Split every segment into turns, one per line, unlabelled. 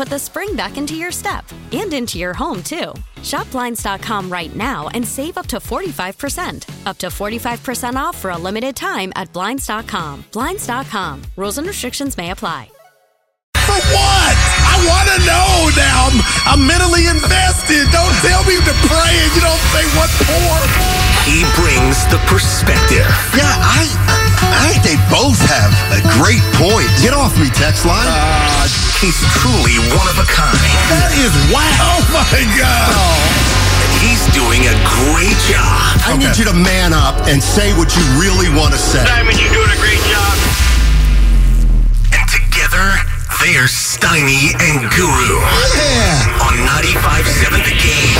put the spring back into your step and into your home, too. Shop Blinds.com right now and save up to 45%. Up to 45% off for a limited time at Blinds.com. Blinds.com. Rules and restrictions may apply.
For what? I want to know now. I'm, I'm mentally invested. Don't tell me to pray and you don't say what for.
He brings the perspective.
Yeah, I, I think they both have a great point. Get off me, text line.
Uh, he's truly one of a kind.
That is wow. Oh my God.
And he's doing a great job.
I need you to man up and say what you really want to say.
Simon, you're doing a great job.
And together, they are Steiny and Guru.
Yeah.
On 95.7 The Game.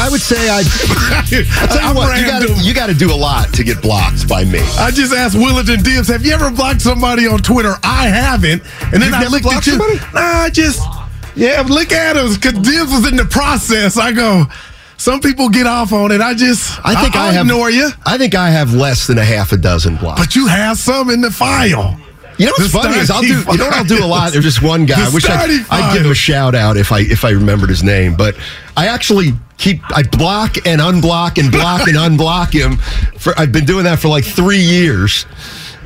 I would say I'd. I'll tell you what, you got
Random.
you got to do a lot to get blocked by me.
I just asked Willington Dibbs, have you ever blocked somebody on Twitter? I haven't. And then
You've
I looked at you.
somebody?
Nah, I just, yeah, look at us, because Dibbs was in the process. I go, some people get off on it. I just,
I think I,
I'll
have.
ignore you.
I think I have less than a half a dozen blocks.
But you have some in the file.
You know what's funny is I'll do. You know what I'll do a lot. There's just one guy. I wish I'd, I'd give him a shout out if I if I remembered his name. But I actually keep I block and unblock and block and unblock him. For I've been doing that for like three years.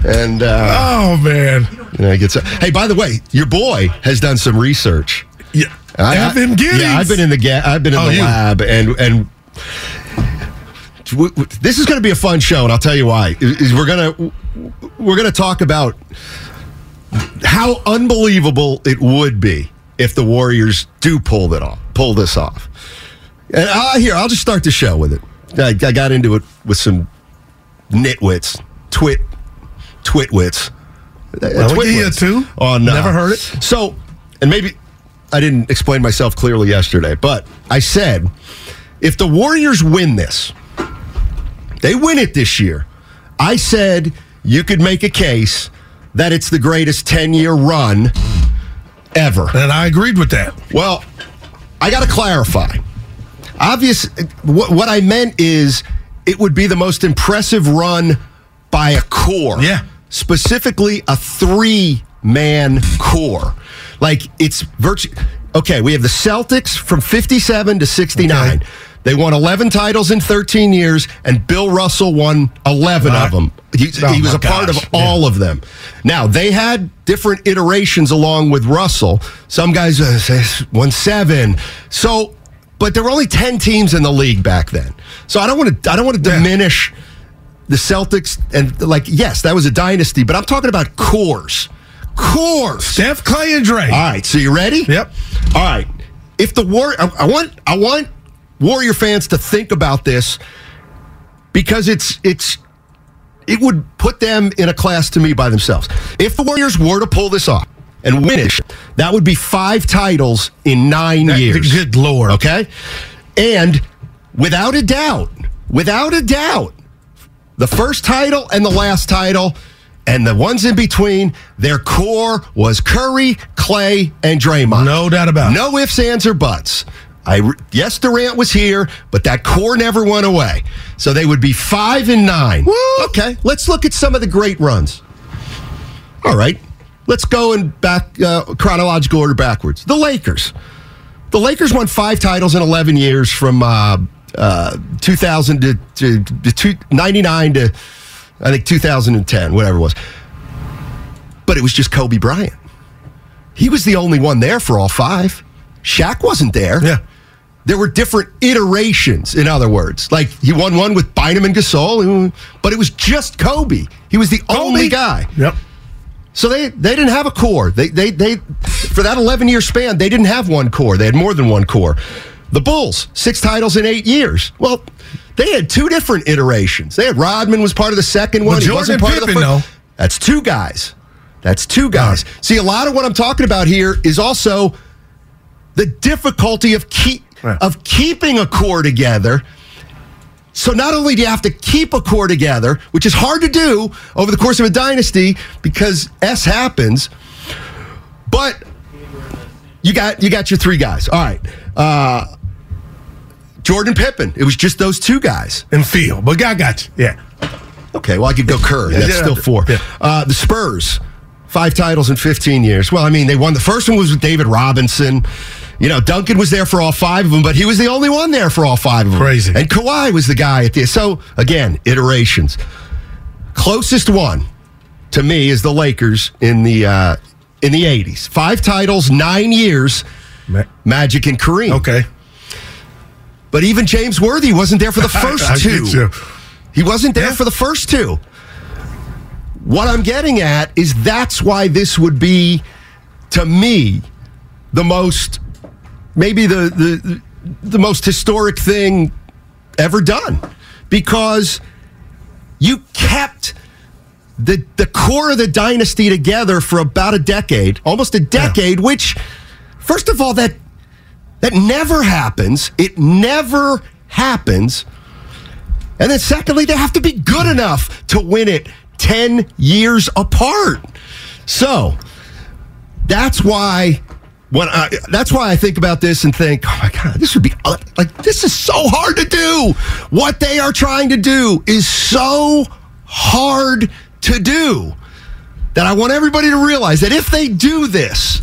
And uh,
Oh, man.
you know, it gets. Hey, by the way, your boy has done some research.
Yeah.
I- I-
Evan Giddings.
Yeah, I've been in the ga- I've been in
Oh,
the
you.
lab, and and this is going to be a fun show, and I'll tell you why. We're gonna we're gonna talk about how unbelievable it would be if the Warriors do pull that off, pull this off. And uh, here, I'll just start the show with it. I, I got into it with some nitwits, twit, twitwits. Uh,
Well, we give you a
twitwits
two.
On uh,
Never heard it.
So, and maybe I didn't explain myself clearly yesterday, but I said if the Warriors win this, they win it this year. I said you could make a case that it's the greatest 10 year run ever.
And I agreed with that.
Well, I got to clarify. Obvious, what, what I meant is it would be the most impressive run by a core.
Yeah.
Specifically, a three man core. Like it's virtually. Okay, we have the Celtics from 57 to 69.
Okay.
They won 11 titles in 13 years, and Bill Russell won 11
Right.
of them. He,
Oh,
he was a part of all
Yeah.
of them. Now they had different iterations along with Russell. Some guys uh, won seven. So, but there were only ten teams in the league back then. So I don't want to. I don't want to
Yeah.
diminish the Celtics and like yes, that was a dynasty, but I'm talking about cores. Cores.
Steph, Klay, and Dre.
All right, so you ready?
Yep.
All right. If the war, I, I want, I want Warrior fans to think about this because it's it's it would put them in a class to me by themselves. If the Warriors were to pull this off and win it, that would be five titles in nine
That-
years.
Good Lord.
Okay, and without a doubt, without a doubt, the first title and the last title. And the ones in between, their core was Curry, Klay, and Draymond.
No doubt about it.
No ifs, ands, or buts. I yes, Durant was here, but that core never went away. So they would be five and nine.
Woo!
Okay, let's look at some of the great runs. All right, let's go in back uh, chronological order backwards. The Lakers. The Lakers won five titles in 11 years from uh, uh, 2000 to, to, to two, 99 to, I think, 2010, whatever it was. But it was just Kobe Bryant. He was the only one there for all five. Shaq wasn't there.
Yeah.
There were different iterations, in other words. Like he won one with Bynum and Gasol, but it was just Kobe. He was the only guy.
Yep.
So they they didn't have a core. They they they for that 11 year span, they didn't have one core. They had more than one core. The Bulls, six titles in eight years. Well, they had two different iterations. They had Rodman was part of the second one. Wasn't
Jordan
part of the
Pippen,
first.
though.
That's two guys. That's two guys. See, a lot of what I'm talking about here is also the difficulty of keep Of keeping a core together. So not only do you have to keep a core together, which is hard to do over the course of a dynasty because S happens, but you got you got your three guys. All right. Uh, Jordan Pippen. It was just those two guys.
And feel. But I got you. Yeah.
Okay, well I could go Kerr. That's
Yeah.
still four.
Yeah.
Uh, the Spurs, five titles in 15 years. Well, I mean, they won. The first one was with David Robinson. You know, Duncan was there for all five of them, but he was the only one there for all five of them.
Crazy.
And Kawhi was the guy at the. So again, iterations. Closest one to me is the Lakers in the uh, in the 80s. Five titles, nine years.
Ma-
Magic and Kareem.
Okay.
But even James Worthy wasn't there for the first two. He wasn't there
Yeah.
for the first two. What I'm getting at is that's why this would be, to me, the most, maybe the the the most historic thing ever done, because you kept the the core of the dynasty together for about a decade, almost a decade. Which, first of all, that that never happens. It never happens. And then secondly, they have to be good enough to win it 10 years apart. So that's why when I, that's why I think about this and think, oh my God, this would be uh, like, this is so hard to do. What they are trying to do is so hard to do that I want everybody to realize that if they do this,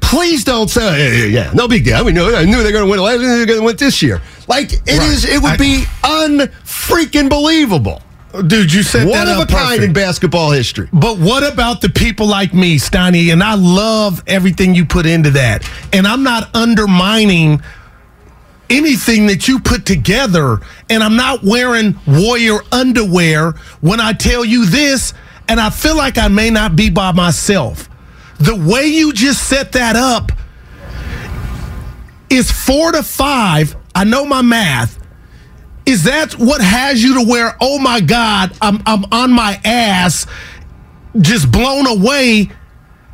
please don't say, yeah, yeah, yeah, no big deal. I mean, I knew they were going to win they're going to win this year. Like, it is, it would
I-
be unfreaking believable.
Dude, you said
One
that
of a
up
kind in basketball history.
But what about the people like me, Steiny? And I love everything you put into that. And I'm not undermining anything that you put together. And I'm not wearing warrior underwear when I tell you this. And I feel like I may not be by myself. The way you just set that up is four to five. I know my math. Is that what has you to where, oh my God, I'm, I'm on my ass, just blown away,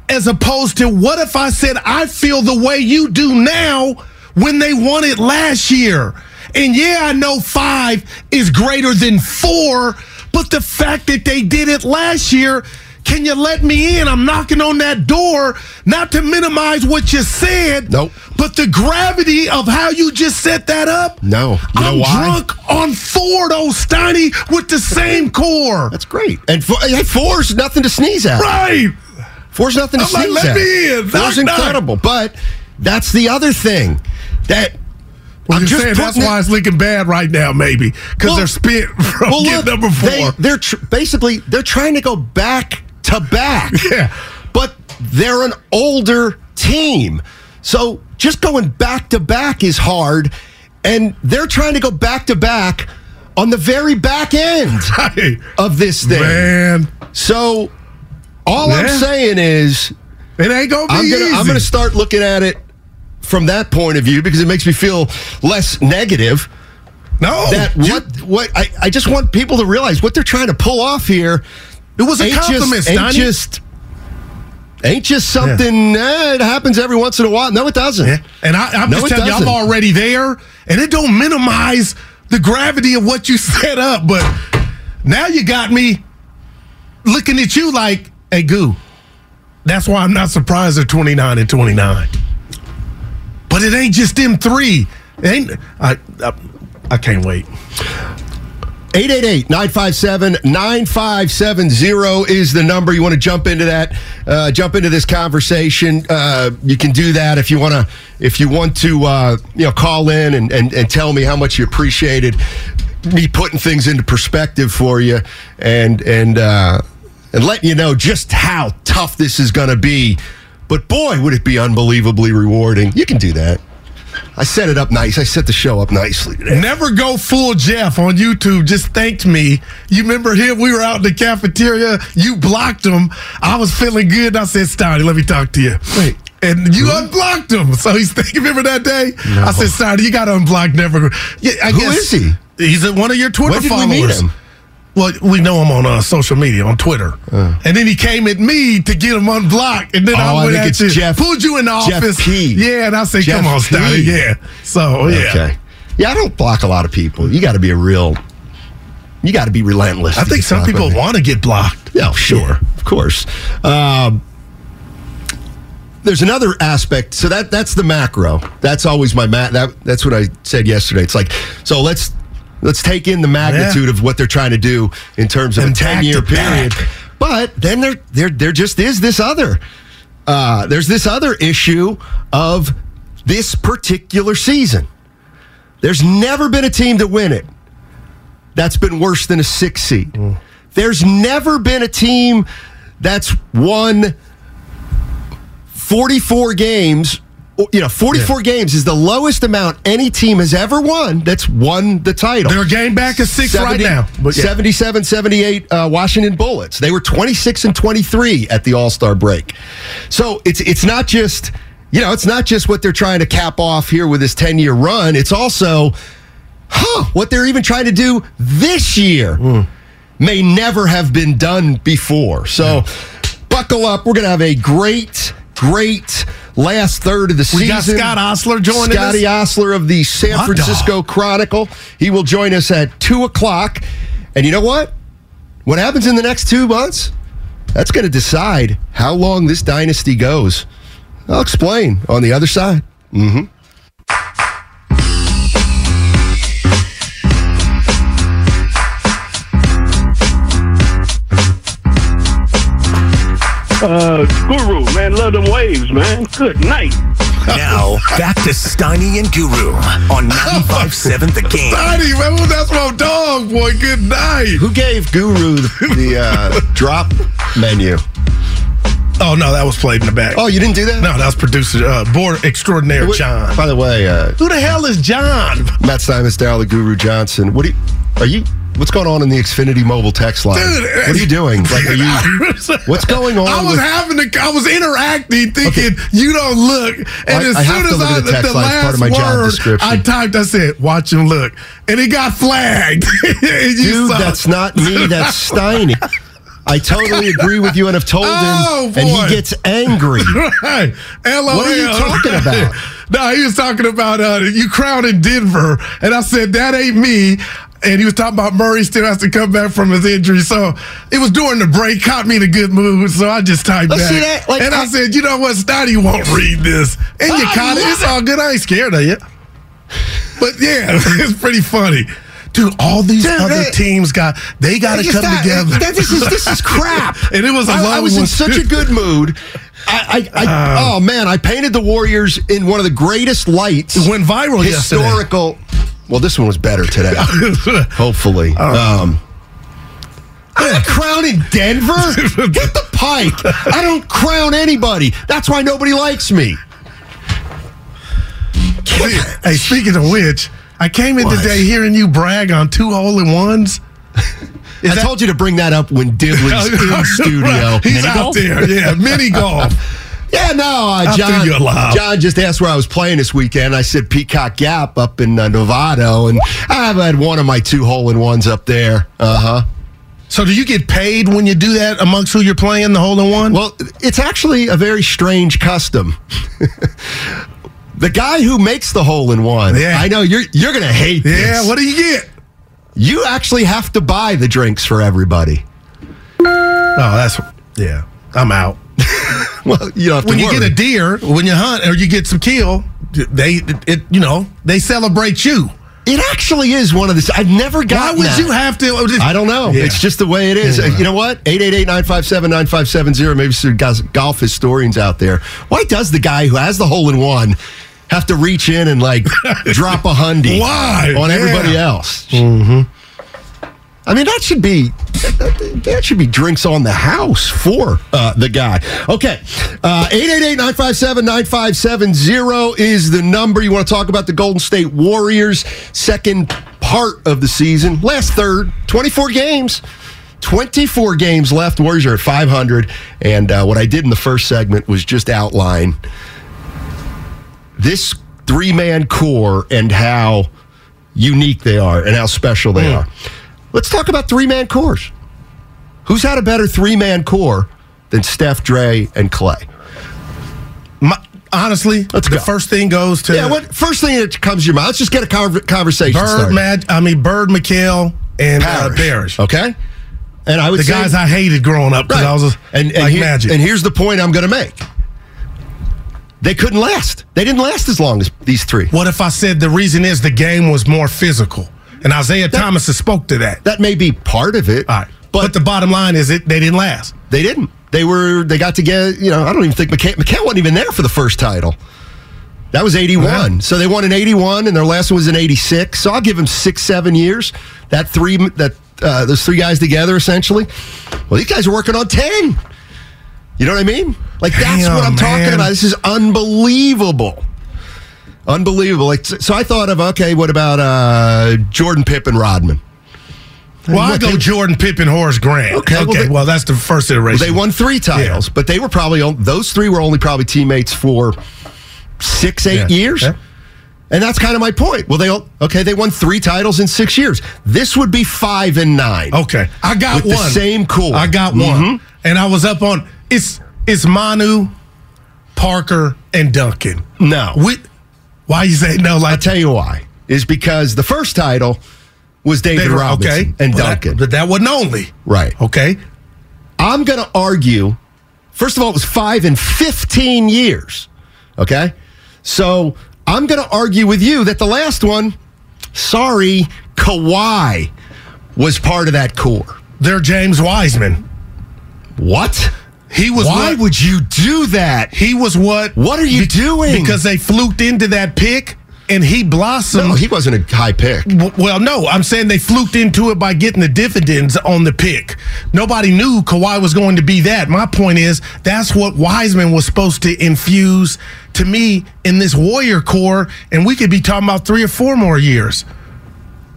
as opposed to what if I said, I feel the way you do now when they won it last year? And yeah, I know five is greater than four, but the fact that they did it last year, can you let me in? I'm knocking on that door, not to minimize what you said.
Nope.
But the gravity of how you just set that up.
No. You know
I'm
why?
drunk on four, though, Steiny, with the same core.
That's great. And four, hey, four's nothing to sneeze at.
right.
Four's nothing to
I'm like,
sneeze
let
at.
me in.
Four's
Knock, knock.
incredible. But that's the other thing that
Well,
I'm just
saying that's why it's looking bad right now, maybe because
Well-
they're spent from
well,
getting
look,
number
They,
four.
they're tr- basically they're trying to go back to back.
Yeah.
But they're an older team. So just going back to back is hard. And they're trying to go back to back on the very back end
Hey,
of this thing.
man,
So all I'm saying is
it ain't gonna be
I'm gonna
easy.
I'm gonna start looking at it from that point of view because it makes me feel less negative.
no,
that what what I, I just want people to realize what they're trying to pull off here.
It was a
ain't
compliment,
just, ain't just ain't just something. eh, it happens every once in a while. No, it doesn't.
Yeah. And I, I'm
No,
just telling you, I'm already there, and it don't minimize the gravity of what you set up. But now you got me looking at you like, hey, goo. That's why I'm not surprised they're 29 and 29. But it ain't just them three. It ain't I, I I can't wait.
888 957 9570 is the number. You want to jump into that, uh, jump into this conversation. Uh, you can do that if you want to, if you want to, uh, you know, call in and, and, and tell me how much you appreciated me putting things into perspective for you and, and, uh, and letting you know just how tough this is going to be. But boy, would it be unbelievably rewarding. You can do that. I set it up nice. I set the show up nicely today.
Never go full Jeff on YouTube. Just thanked me. You remember him? We were out in the cafeteria. You blocked him. I was feeling good. I said, Stardy, let me talk to you.
Wait.
And you unblocked him. So he's thinking, remember that day?
No.
I said, Stardy, you got to unblock Never. Yeah, I
Who
guess
is he?
He's one of your Twitter
When did we
followers. Well, we know him on uh, social media, on Twitter. And then he came at me to get him unblocked. And then
Uh. Oh, I
I went
think
at you,
Jeff-
pulled you in the
Jeff
office.
P.
Yeah, and I said,
Jeff
come on.
P.
Yeah. So, yeah.
Okay. Yeah, I don't block a lot of people. You got to be a real. You got to be relentless.
I think some people want to get blocked.
Yeah, sure, of course. Um, there's another aspect. So that that's the macro. That's always my mat. That that's what I said yesterday. It's like so. Let's let's take in the magnitude of what they're trying to do in terms of
And
a ten year period.
back.
But then there there there just is this other. Uh, there's this other issue of this particular season. There's never been a team to win it that's been worse than a six seed. There's never been a team that's won 44 games. You know, 44 games is the lowest amount any team has ever won that's won the title.
They're a game back at six right now. But yeah.
77 78 uh, Washington Bullets. They were 26 and 23 at the All Star break. So it's it's not just you know it's not just what they're trying to cap off here with this 10 year run. It's also huh, what they're even trying to do this year may never have been done before. So buckle up. We're going to have a great, great last third of the
We
season.
got Scott Ostler joining us.
Scotty
us.
Ostler of the San
Hot
Francisco Chronicle. He will join us at 2 o'clock. And you know what? What happens in the next two months? That's going to decide how long this dynasty goes. I'll explain on the other side. Mm-hmm.
Uh, Guru, man, love them waves, man. Good night.
Now, back to Steiny and Guru on 95.7 The Game.
Steiny, man, that's my dog, boy. Good night.
Who gave Guru the, the uh, drop menu?
Oh, no, that was played in the back.
Oh, you didn't do that?
No, that was producer, uh, board extraordinaire
What-
John.
By the way, uh,
Who the hell is John?
Matt Steinmetz, Daryl the Guru Johnson. What do you, are you? What's going on in the Xfinity mobile text line?
Dude,
what are you doing? Like, are you? What's going on?
I was
with-
having to, I was interacting, thinking you don't look, and
I-
as
I
soon as I
the
the. Last
part of my job
word
description.
I typed, I said, "Watch him look," and it got flagged.
Dude, that's not me. That's Steiny. I totally agree with you, and have told him,
Oh,
and he gets angry.
Right. LOL.
What are you talking about?
no, he was talking about uh, you crowded Denver. And I said, that ain't me. And he was talking about Murray still has to come back from his injury. So it was during the break, caught me in a good mood. So I just typed
Let's
back.
like,
and I,
I-
said, you know what, Stoddy won't read this. And you
I
caught it. It's all good. I ain't scared of you. But yeah, it's pretty funny. Dude, all these
Dude,
other
that-
teams got, they got to come
that-
together.
that- this is this is crap.
and it was a
I, was in such a good mood. I, I, I
Uh.
oh man, I painted the Warriors in one of the greatest lights.
It went viral yesterday.
Well, this one was better today. Hopefully. Um, I'm not crowning Denver. Get the pike. I don't crown anybody. That's why nobody likes me.
Hey, speaking of which, I came in
What?
today hearing you brag on two hole in ones.
I told you to bring that up when Dibley's in studio.
He's out there. Yeah, mini golf.
Yeah, no, uh, John.
you.
John just asked where I was playing this weekend. I said Peacock Gap up in uh, Novato, and I've had one of my two hole in ones up there. Uh huh.
So, do you get paid when you do that amongst who you're playing the hole in one?
Well, it's actually a very strange custom. the guy who makes the hole in one,
Yeah.
I know you're you're gonna hate this.
yeah. What do you get?
you actually have to buy the drinks for everybody.
Oh, that's yeah. I'm out.
Well, you don't have
When you
worry.
get a deer, when you hunt or you get some kill, they it, you know they celebrate you.
It actually is one of the. I've never got.
Why would you have to?
I don't know.
Yeah.
It's just the way it is.
Yeah.
You know what? 888-957-9570. Maybe some guys, golf historians out there. Why does the guy who has the hole in one have to reach in and like drop a hundy
Why?
on
Yeah.
everybody else? Mm-hmm. I mean, that should be that, should be drinks on the house for uh, the guy. Okay, uh, 888-957-9570 is the number. You want to talk about the Golden State Warriors second part of the season, last third, 24 games. 24 games left. Warriors are at 500. And uh, what I did in the first segment was just outline this three man core and how unique they are and how special they are. Let's talk about three man cores. Who's had a better three man core than Steph, Dre, and Klay?
My, honestly,
Let's
the
go.
first thing goes to
Yeah, what first thing that comes to your mind? Let's just get a conversation
Bird,
started.
Mad, I mean Bird, McHale, and uh,
Parrish.
Parrish.
Okay, and I would
The
say,
guys I hated growing up because
Right.
I was a,
and, and,
like
here-
Magic.
and here's the point I'm going to make. They couldn't last. They didn't last as long as these three.
what if I said the reason is the game was more physical? And Isiah Thomas has spoke to that.
That may be part of it.
All right.
But,
But, the bottom line is it they didn't last.
they didn't. They were. They got together. You know, I don't even think McCann, McCann wasn't even there for the first title. That was eighty one.
Yeah.
So they won in eighty one, and their last one was in eighty six. So I'll give them six, seven years. That three, that uh, those three guys together, essentially. Well, these guys are working on ten. You know what I mean? Like that's
Damn,
what I'm talking about. This is unbelievable. Unbelievable. Like so, I thought of okay. What about uh, Jordan Pippen, Rodman?
Well, I go
they-
Jordan Pippen, Horace Grant.
Okay,
Okay,
well,
well, that's the first iteration.
They won three titles, but they were probably those three were only probably teammates for six, eight
Yeah.
years.
Yeah.
And that's kind of my point. Well, they all- okay, they won three titles in six years. This would be five and nine.
Okay, I got one.
same core.
I got
Mhm.
one, and I was up on it's it's Manu, Parker, and Duncan.
No,
We, why you say no?
I'll tell you why. Is because the first title was David
were-
Robinson
okay,
and
Well,
Duncan.
that, but that wasn't only
right.
okay.
I'm going to argue. First of all, it was five and 15 years. Okay. So I'm going to argue with you that the last one, sorry, Kawhi was part of that core.
They're James Wiseman.
What?
He was.
Why
what,
would you do that?
he was what?
What are you doing?
Because they fluked into that pick, and he blossomed.
No, he wasn't a high pick.
W- Well, no, I'm saying they fluked into it by getting the dividends on the pick. Nobody knew Kawhi was going to be that. My point is that's what Wiseman was supposed to infuse to me in this Warrior core, and we could be talking about three or four more years.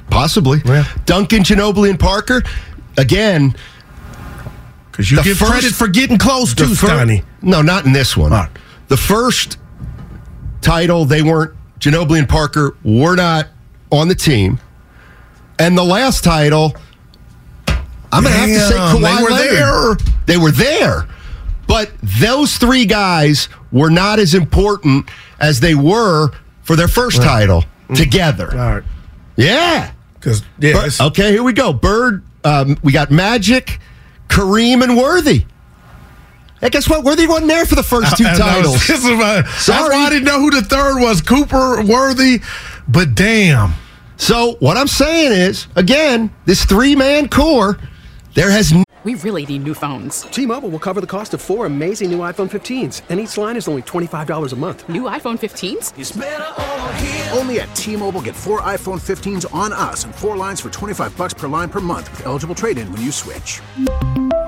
Possibly.
Yeah.
Duncan, Ginobili, and Parker. Again,
Because you give
first-
credit for getting close to
fir-
Steiny.
No, not in this one.
Right.
The first title, they weren't, Ginobili and Parker were not on the team. And the last title, I'm going to have to say Kawhi
they were
Leonard.
there.
They were there. But those three guys were not as important as they were for their first title together.
All right.
Yeah.
Because, yeah,
okay, here we go. Bird, um, we got Magic, Kareem, and Worthy. Hey, guess what? Worthy wasn't there for the first two
And I was-
titles.
this is my- That's why I didn't know who the third was. Cooper, Worthy, but damn.
So what I'm saying is, again, this three man core, there has n-
We really need new phones.
T-Mobile will cover the cost of four amazing new iPhone 15s, and each line is only $25 a month.
New iPhone 15s?
Only at T-Mobile, get four iPhone 15s on us and four lines for 25 bucks per line per month with eligible trade-in when you switch.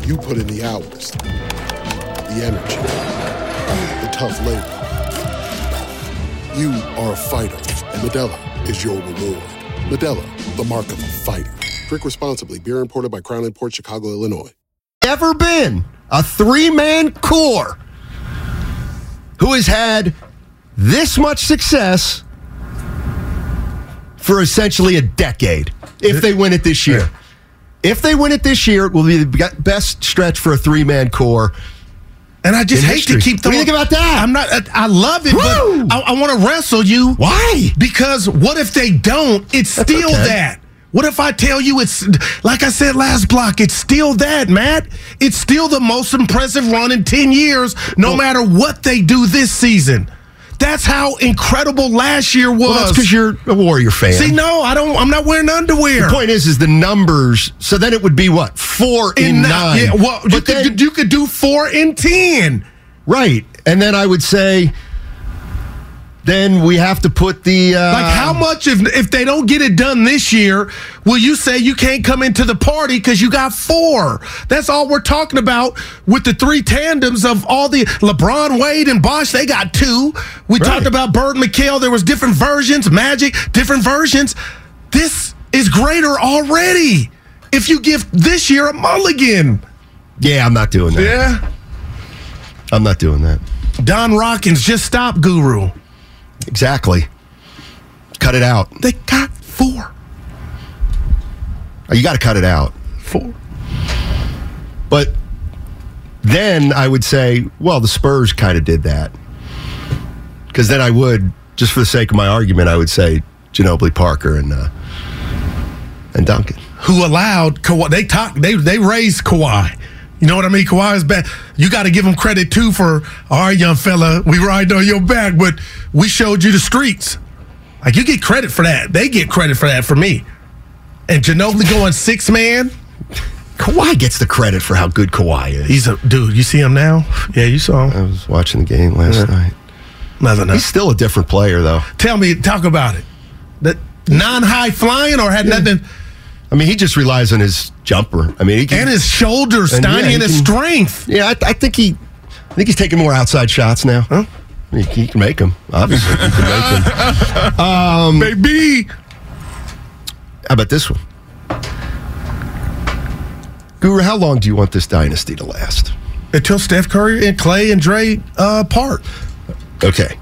You put in the hours, the energy, the tough labor. You are a fighter, and Modelo is your reward. Modelo, the mark of a fighter. Drink responsibly. Beer imported by Crown Port Chicago, Illinois.
Ever been a three man core who has had this much success for essentially a decade if they win it this year. If they win it this year, it will be the best stretch for a three man core.
And I just hate
history.
to keep
What do you think about that?
I'm not. I, I love it,
Woo!
but I, I want to wrestle you.
Why?
Because what if they don't? It's still
okay.
that. What if I tell you it's like I said last block? It's still that, Matt. It's still the most impressive run in ten years, no matter what they do this season. That's how incredible last year was.
Well, that's because you're a Warrior fan.
See, no, I don't. I'm not wearing underwear.
the point is, is the numbers. So then it would be what four in,
in
nine.
Yeah, well, you
But
could you could do four in ten.
right, and then I would say, then we have to put the uh,
Like how much if if they don't get it done this year, will you say you can't come into the party because you got four? That's all we're talking about with the three tandems of all the LeBron, Wade, and Bosh. They got two. We
Right.
talked about Bird, and McHale. There was different versions, Magic, different versions. This is greater already. If you give this year a mulligan,
Yeah, I'm not doing that.
yeah.
I'm not doing that.
Don Rockins, just stop, Guru.
Exactly. Cut it out.
They got four,
You got to cut it out.
four.
But then I would say, well, the Spurs kind of did that. Because then I would, just for the sake of my argument, I would say Ginobili Parker and uh, and Duncan.
who allowed Kawhi. They talk. They they raised Kawhi. You know what I mean? Kawhi is bad. You got to give him credit too for all right, young fella. We ride on your back, but we showed you the streets. Like you get credit for that. They get credit for that for me. And Ginobili going six man.
Kawhi gets the credit for how good Kawhi is.
He's a dude. You see him now? Yeah, you saw him.
I was watching the game last night.
Nothing.
He's still a different player, though.
Tell me, talk about it. That non high flying or had nothing.
I mean, he just relies on his jumper. I mean, he can,
And his shoulders,
And, yeah,
Steiny,
he
and his
can-
strength.
yeah, I, I think he, I think he's taking more outside shots now. Huh? He, he can make them. Obviously, he can make them.
Baby.
How about this one? Guru, how long do you want this dynasty to last?
Until Steph Curry and Klay and Dre uh, part.
Okay.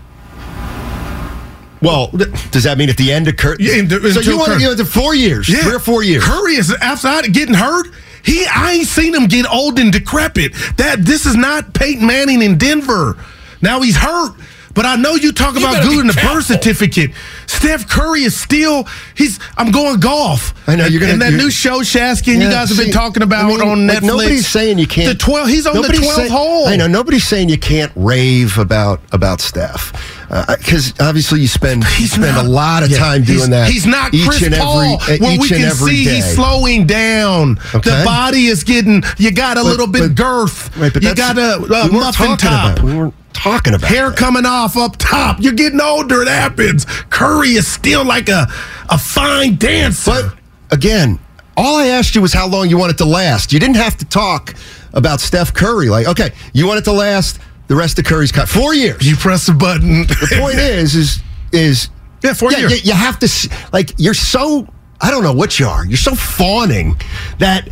Well, does that mean at the end of Curry?
Yeah,
so you want to give it to four years, three or four years?
Curry is outside getting hurt. He, I ain't seen him get old and decrepit. That this is not Peyton Manning in Denver. Now he's hurt, but I know you talk about good in the birth certificate. Steph Curry is still. He's. I'm going golf.
I know, you're gonna-
And that new show, Shasky, and you
Yeah,
guys have
see,
been talking about
I mean,
on
like,
Netflix.
nobody's saying you can't.
The twelve. He's on the
nobody's
twelfth
say-
hole.
I know. Nobody's saying you can't rave about about Steph uh, because obviously you spend you
He's
spend
not-
a lot of
yeah,
time
he's-
doing that.
He's not
each
Chris
and
Paul.
Uh, every,
where
each
we
and
can
every
see
day.
he's slowing down.
Okay.
The body is getting. You got a
But-
little bit
but-
girth.
Right, but
you
that's-
got a, uh,
we
a
weren't
muffin
talking
top.
About, we weren't talking about
Hair
that.
coming off up top. You're getting older. It happens. Curry is still like a a fine dancer.
But again, all I asked you was how long you want it to last. You didn't have to talk about Steph Curry. Like, okay, you want it to last the rest of Curry's cut four years.
you press the button.
the point is, is is
Yeah, four years.
You, you have to like you're so I don't know what you are. You're so fawning that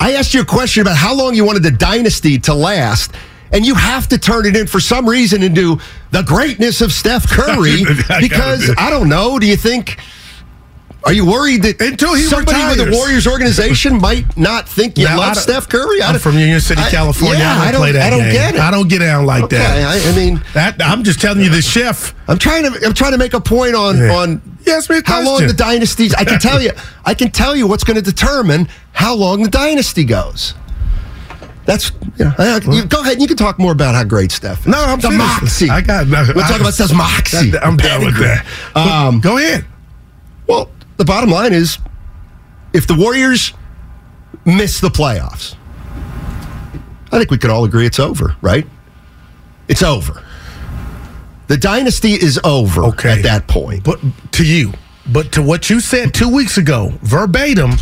I asked you a question about how long you wanted the dynasty to last. And you have to turn it in for some reason into the greatness of Steph Curry because. I don't know. Do you think Are you worried that
Until he
somebody with the Warriors organization might not think you
Now, I
love Steph Curry? I
I'm from Union City,
I-
California.
yeah,
I don't, play that
I don't get it.
I don't get down like
Okay,
that.
I, I mean,
That I'm just telling you, the chef.
I'm trying to I'm trying to make a point on
Yeah.
on
You asked me a
how long the dynasties. I can tell you, I can tell you what's going to determine how long the dynasty goes. That's you know, I- you, go ahead. and You can talk more about how great Steph is.
No, I'm
the
finished.
moxie.
I got.
We'll talk about Steph's moxie.
I'm done with that.
Um,
Go ahead.
Well, the bottom line is, if the Warriors miss the playoffs, I think we could all agree it's over, right? It's over. The dynasty is over
Okay.
at that point.
But to you, but to what you said two weeks ago, verbatim,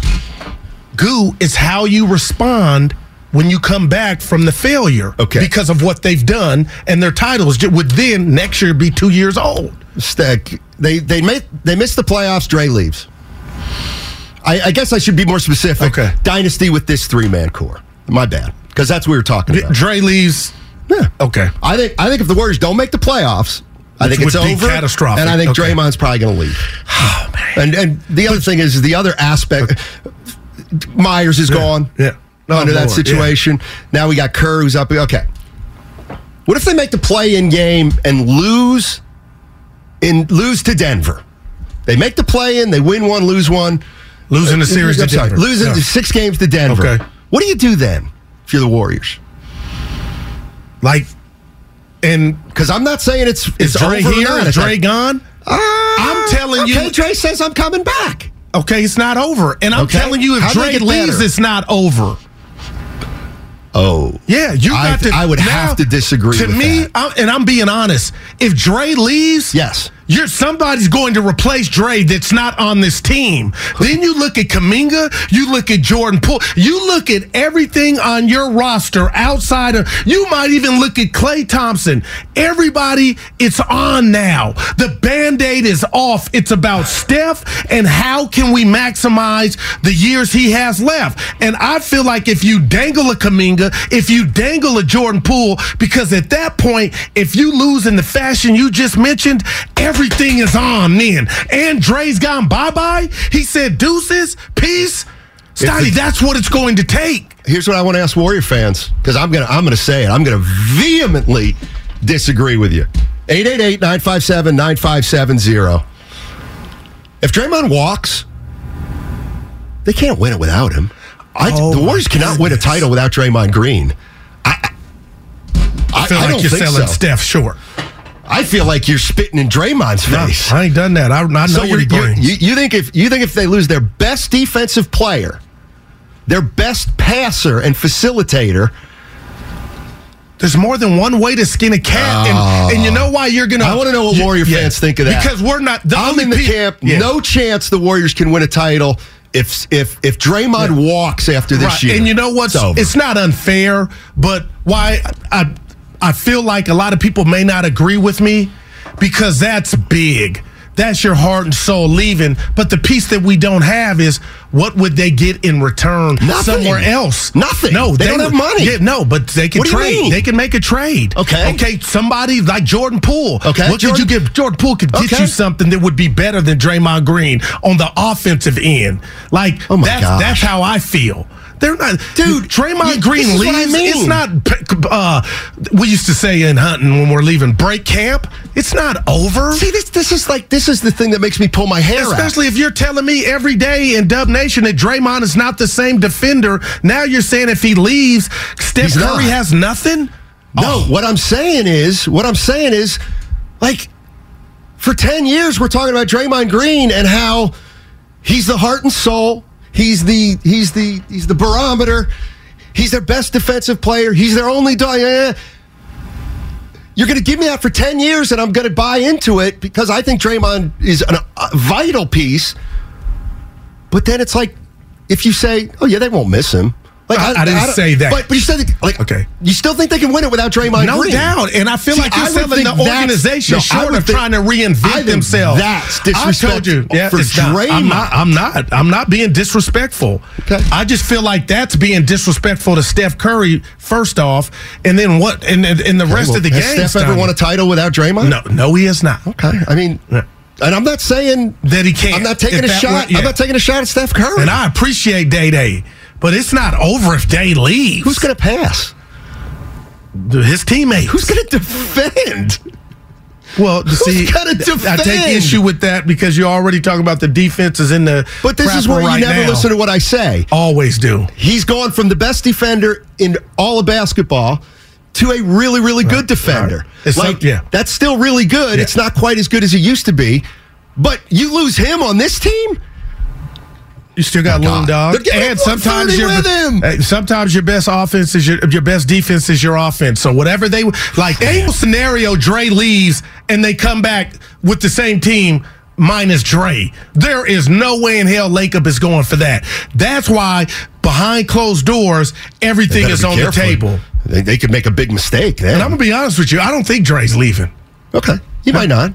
goo is how you respond when you come back from the failure.
Okay.
Because of what they've done and their titles would then next year be two years old.
Stack, they they made they missed the playoffs. Dre leaves. I, I guess I should be more specific.
Okay.
Dynasty with this three man core. My bad, because that's what we were talking about.
Dre leaves.
Yeah.
Okay.
I think I think if the Warriors don't make the playoffs, I
Which
think it's over.
catastrophic.
And I think
Okay.
Draymond's probably going to leave. Oh man. And and the other thing is the other aspect. Myers is gone.
Yeah.
Under
Oh,
that
Lord,
situation, now we got Kerr who's up. Okay. What if they make the play-in game and lose in lose to Denver? They make the play-in, they win one, lose one,
Losing the uh, series to
I'm sorry,
Denver.
losing
Yeah.
six games to Denver.
Okay.
What do you do then if you're the Warriors?
Like, and
Because I'm not saying it's
is
it's
Dre
over
here?
not
Is Dre gone? Uh, I'm telling
okay,
you.
Dre says I'm coming back.
Okay, it's not over. And I'm
Okay.
telling you, if
How
Dre leaves, it's not over. Yeah, you
I-
got to.
I would
now,
have to disagree
To
with
me. I'm, and I'm being honest, if Dre leaves,
Yes.
You're somebody's going to replace Dre that's not on this team. then you look at Kuminga, you look at Jordan Poole, you look at everything on your roster outside of. You might even look at Klay Thompson. Everybody, it's on now. The band aid is off. It's about Steph and how can we maximize the years he has left. And I feel like if you dangle a Kuminga, if you dangle a Jordan Poole, because at that point, if you lose in the fashion you just mentioned, everything is on then. And Dre's gone bye bye. He said deuces, peace. Stotty, that's what it's going to take.
Here's what I want to ask Warrior fans because I'm gonna I'm gonna say it. I'm gonna vehemently disagree with you. 888-957-9570. If Draymond walks, they can't win it without him. I,
Oh,
the Warriors cannot win a title without Draymond Green. I, I,
I feel like
don't
you're selling
so.
Steph short.
I feel like you're spitting in Draymond's
No,
face.
I ain't done that. I, I know
So
what
you're,
he brings.
you, you think if you think if they lose their best defensive player, their best passer and facilitator,
There's more than one way to skin a cat, and, and ah. you know why you're gonna.
I wanna know what
you-
Warrior fans think of that.
because we're not. The
I'm in the
peop-
camp.
Yeah.
No chance the Warriors can win a title if if if Draymond walks after this
Right.
year.
And you know what?
It's.
It's not unfair, but why I I feel like a lot of people may not agree with me because that's big. That's your heart and soul leaving. But the piece that we don't have is what would they get in return
Nothing.
somewhere else?
Nothing.
No,
They don't have money.
Yeah, no, but they can
What do you
trade. They can make a trade.
Okay.
Okay. Somebody like Jordan Poole.
Okay,
What
Jordan-
could you get? Jordan Poole could get
Okay.
you something that would be better than Draymond Green on the offensive end. Like
Oh my
that's
gosh.
that's how I feel. They're not,
Dude,
Draymond
you-
Green
what I
leaves.
mean.
It's not. Uh, we used to say in hunting when we're leaving break camp. It's not over.
See, this this is like this is the thing that makes me pull my hair out.
Especially if you're telling me every day in Dub Nation that Draymond is not the same defender. Now you're saying if he leaves, Steph
He's
Curry
not.
has nothing.
No,
Oh.
what I'm saying is, what I'm saying is, like, for 10 years, we're talking about Draymond Green and how he's the heart and soul. He's the he's the he's the barometer. He's their best defensive player. He's their only eh. You're going to give me that for 10 years and I'm going to buy into it because I think Draymond is an, a vital piece. But then it's like, if you say, oh, yeah, they won't miss him. Like,
I- I didn't
don't-
say that.
But, but you said, like,
Okay.
you still think they can win it without Draymond
No
Green?
doubt. And I feel
See,
like you're
I
selling the organization
no, I
short of
think-
trying to reinvent themselves.
that's
I told you. Yeah,
for
not. I'm
Draymond.
not. I'm not. I'm not being disrespectful.
Okay.
I just feel like that's being disrespectful to Steph Curry first off, and then what? And and the rest
Well,
of the
has
game.
Steph ever won a title without Draymond?
No, no, he has not.
Okay. I mean. And I'm not saying
that he can't.
I'm not taking a shot.
yeah.
I'm not taking a shot at Steph Curry.
And I appreciate Day Day, but it's not over if Day leaves.
Who's going to pass?
His teammates.
Who's going to defend?
Well, to see, I take issue with that because you're already talking about the defenses in the.
But this is where you
right
never
now.
listen to what I say.
Always do.
He's gone from the best defender in all of basketball to a really, really good defender.
right. It's
like,
yeah.
that's still really good.
Yeah.
It's not quite as good as it used to be. But you lose him on this team?
You still got
Oh,
Loon Dog, and sometimes your
with him.
hey, sometimes your best offense is your your best defense is your offense. So whatever they like, no scenario Dre leaves and they come back with the same team minus Dre. There is no way in hell Lacob is going for that. That's why behind closed doors everything is on the table.
They, they could make a big mistake then.
And I'm gonna be honest with you, I don't think Dre's leaving.
Okay, he might not.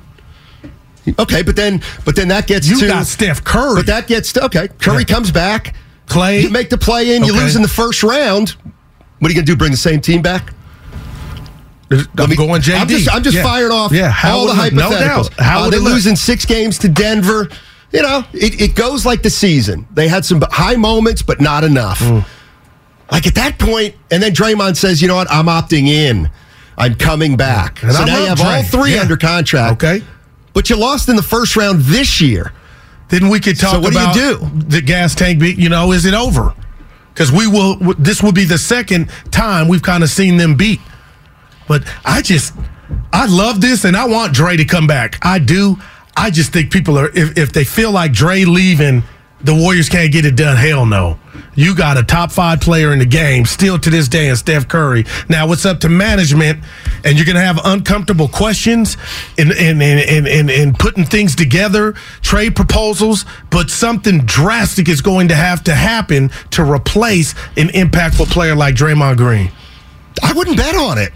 Okay, but then, but then that gets
You
to
got Steph Curry.
But that gets to okay. Curry
Yeah.
comes back.
Klay.
You make the play in. You lose in the first round. What are you gonna do? Bring the same team back?
I'm
me-
going JD.
I'm just, I'm just
Yeah.
firing off
Yeah, how
all the
look? No
hypotheticals.
doubt. How
Uh, they
it look?
lose in six games to Denver. You know, it, it goes like the season. They had some high moments, but not enough.
Mm.
Like at that point, and then Draymond says, "You know what? I'm opting in. I'm coming back."
And
so
I
now you have all three
Yeah.
under contract.
Okay.
But you lost in the first round this year.
Then we could talk
So what do you
about
do?
the gas tank. Be, you know, is it over? Because we will. This will be the second time we've kind of seen them beat. But I just, I love this, and I want Dre to come back. I do. I just think people are if if they feel like Dre leaving, the Warriors can't get it done. Hell no. You got a top five player in the game still to this day in Steph Curry. Now it's up to management, and you're going to have uncomfortable questions and, in, in, in, in in putting things together, trade proposals, but something drastic is going to have to happen to replace an impactful player like Draymond Green.
I wouldn't bet on it.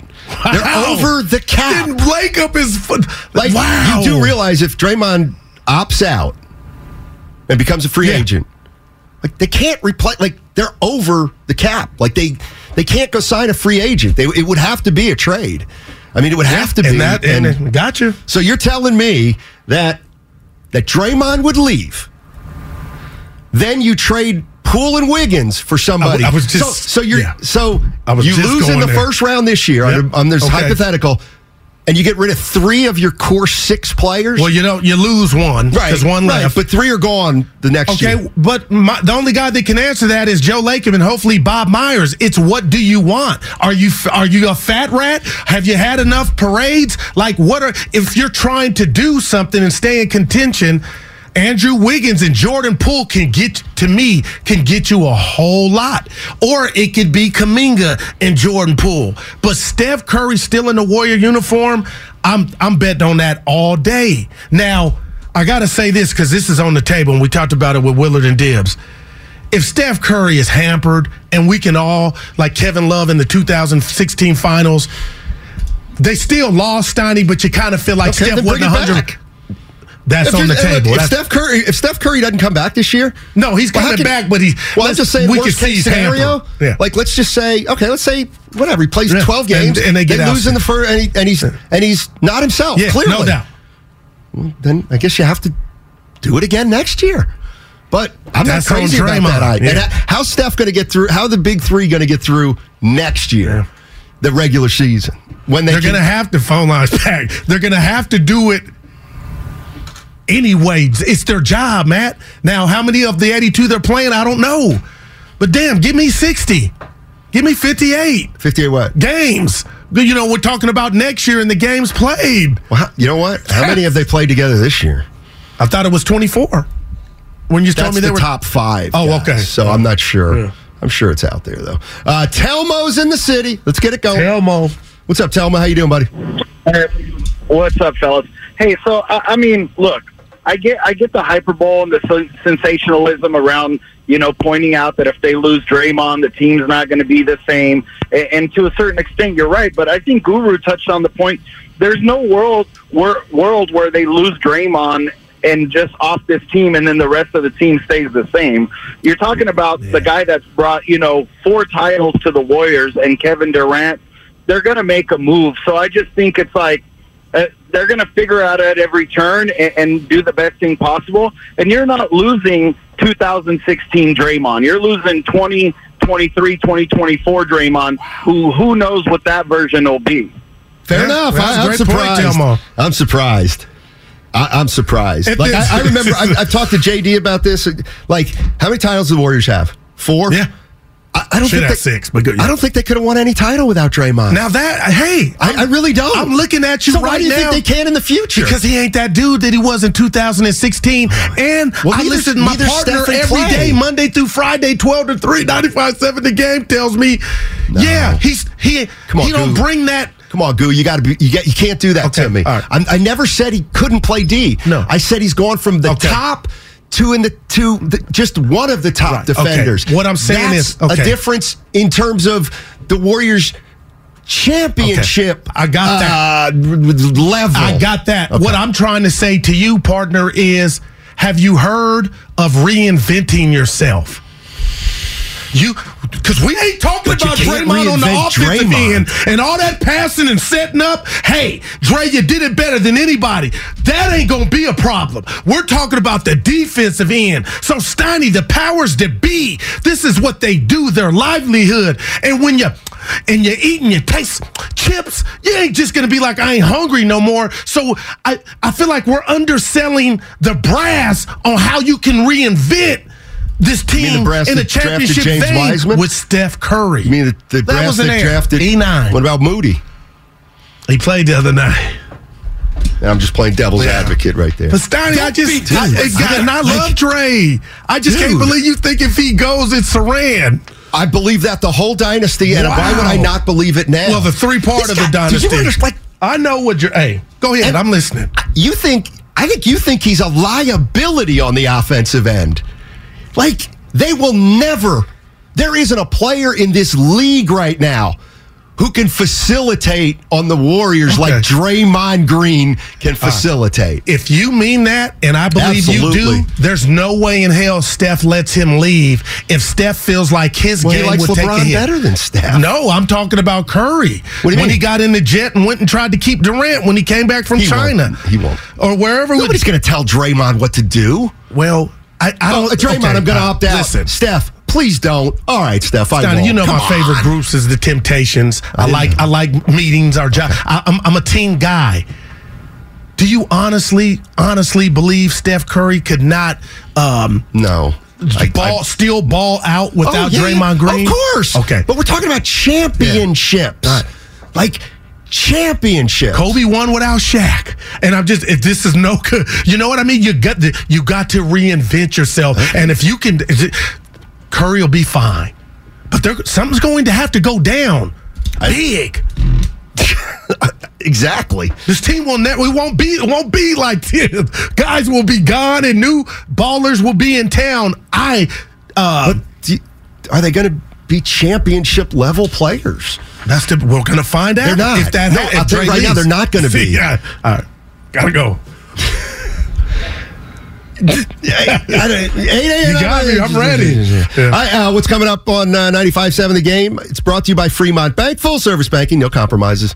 They're over the cap.
Then up is fu-
Like
wow.
you do realize if Draymond opts out and becomes a free
Yeah.
agent, like they can't replace. Like they're over the cap. Like they they can't go sign a free agent. They, it would have to be a trade. I mean, it would have to be.
and that and,
and-
gotcha.
so you're telling me that that Draymond would leave, then you trade Poole and Wiggins for somebody.
I was just-
so, so you're
yeah.
so
I
you lose in the
there.
first round this year
Yep.
on, on this
Okay.
hypothetical, and you get rid of three of your core six players.
Well, you know, you lose one because one
right,
left.
but three are gone the next year.
Okay,
year.
but my, the only guy that can answer that is Joe Lacob and hopefully Bob Myers. It's what do you want? Are you are you a fat rat? Have you had enough parades? Like what are if you're trying to do something and stay in contention? Andrew Wiggins and Jordan Poole can get to me can get you a whole lot, or it could be Kuminga and Jordan Poole. But Steph Curry still in the Warrior uniform. I'm I'm betting on that all day. Now I got to say this because this is on the table, and we talked about it with Willard and Dibbs. If Steph Curry is hampered, and we can all, like Kevin Love in the 2016 finals, they still lost Steiny, but you kind of feel like
Okay,
Steph wasn't
it
100. That's
If
on the table.
If
That's-
Steph Curry, if Steph Curry doesn't come back this year,
no, he's
Well,
coming
can-
back, but he's.
well,
let's-
just saying
we
worst case scenario.
Yeah.
Like let's just say, okay, let's say whatever he plays
Yeah,
12 games
and- and they get
lose in the first, and, he, and he's and he's not himself.
yeah,
clearly,
no doubt.
Then I guess you have to do it again next year. But I'm
That's
not crazy about that. I,
yeah.
And how's Steph going to get through? How are the big three going to get through next year, the regular season? When they
They're going to have to phone lines back. They're going to have to do it anyway. It's their job, Matt. Now, how many of the 82 they're playing, I don't know. But damn, give me 60. Give me 58
58 what?
games. You know, we're talking about next year and the games played.
Well, how- you know what? How many have they played together this year?
I thought it was 24. When you told me they
the
were
top five.
Oh,
guys.
okay.
So I'm not sure.
Yeah.
I'm sure it's out there though. Uh, Telmo's in the city. Let's get it going.
Telmo,
What's up, Telmo? How you doing, buddy?
Hey, What's up, fellas? Hey, so I, I mean, look, I get I get the hyperbole and the sensationalism around you know pointing out that if they lose Draymond, the team's not going to be the same. And, and to a certain extent, you're right. But I think Guru touched on the point. There's no world wor- world where they lose Draymond and just off this team, and then the rest of the team stays the same. You're talking about the guy that's brought you know four titles to the Warriors and Kevin Durant. They're going to make a move. So I just think it's like uh, they're going to figure out at every turn and, and do the best thing possible. And you're not losing 2016 Draymond. You're losing 2023, 2024 Draymond. Who who knows what that version will be?
Fair
Yeah,
enough.
that's a
I, am
great point,
surprised. I'm surprised. I, I'm surprised.
It
like I, I remember, I, I've talked to JD about this. Like, how many titles do the Warriors have? Four.
Yeah.
I, I don't think they,
six, but good.
I don't think they could have won any title without Draymond.
Now that hey,
I, I really don't.
I'm looking at you
so
right
why do you
now.
think they can in the future?
Because he ain't that dude that he was in 2016. And
Well,
I
neither-
listen to my partner every day, Monday through Friday, 12 to 3, 95 7. The game tells me, yeah, he's he
Come on,
he don't
Goo.
bring that.
Come on, Goo. You got to be. You get. You can't do that
Okay,
to me.
right.
I'm, I never said he couldn't play D.
No.
I said he's gone from the
Okay.
top to in the to the, just one of the top
Right, okay.
defenders.
What I'm saying
That's
is- okay.
a difference in terms of the Warriors. Championship.
I got that.
uh, level.
I got that.
Okay.
What I'm trying to say to you, partner, is have you heard of reinventing yourself? You, because we ain't talking about Draymond on the offensive
Draymond.
end and all that passing and setting up. Hey, Dre, you did it better than anybody. That ain't gonna be a problem. We're talking about the defensive end. So Steiny, the powers that be, this is what they do, their livelihood. And when you and you eat and you taste chips, you ain't just gonna be like, I ain't hungry no more. So I, I feel like we're underselling the brass on how you can reinvent this
the
team
brass
in a
drafted
championship
James
vein
Wiseman?
with Steph Curry.
You mean the, the
that
brass
wasn't
that
there.
drafted
E9.
What about Moody?
He played the other night.
And I'm just playing devil's
Yeah.
advocate right there.
But Steiny, I just, I,
Dude,
got- and I
I-
love Dre. I just can't believe you think if he goes, it's Saran.
I believe that the whole dynasty, and why would I not believe it now?
Well, the three part
This
of the
guy- did you
dynasty.
understand- like,
I know what you're. Hey, go ahead.
And-
I'm listening.
you think I think you think he's a liability on the offensive end. Like they will never there isn't a player in this league right now who can facilitate on the Warriors like
Okay.
Draymond Green can uh, facilitate.
If you mean that, and I believe
Absolutely.
you do, there's no way in hell Steph lets him leave if Steph feels like his
well, he
game
likes
would take a hit.
better than Steph.
No, I'm talking about Curry.
What do you
when
mean?
he got in the jet and went and tried to keep Durant when he came back from
He won't.
China.
He won't.
Or wherever.
Nobody's going to tell Draymond what to do.
well, I, I
Oh,
don't.
Draymond,
okay,
I'm going to
uh,
opt out.
Listen,
Steph, please don't. All right, Steph, I won't.
you know
Come
my favorite groups is the Temptations. I, like I like meetings. Our job. I, I'm, I'm a team guy. Do you honestly, honestly believe Steph Curry could not um,
No. I-
ball,
I-
steal ball out without
Oh, yeah,
Draymond Green?
Of course.
Okay.
But we're talking about championships.
Yeah.
Like championships.
Kobe won without Shaq, and I'm just if this is no good. You know what I mean? You got to, you got to reinvent yourself, and if you can, Curry will be fine. But there, something's going to have to go down big.
Exactly.
This team will never. We won't be. It won't be like this. Guys will be gone, and new ballers will be in town. I. Uh,
Do Are they going to be championship level players?
that's the. We're gonna find out.
They're not.
If that.
No,
if
I'll tell you right now, they're not gonna be.
Yeah. Right. Gotta go.
you
got me. I'm ready.
Uh, what's coming up on uh, 95.7 The Game? It's brought to you by Fremont Bank. Full service banking, no compromises.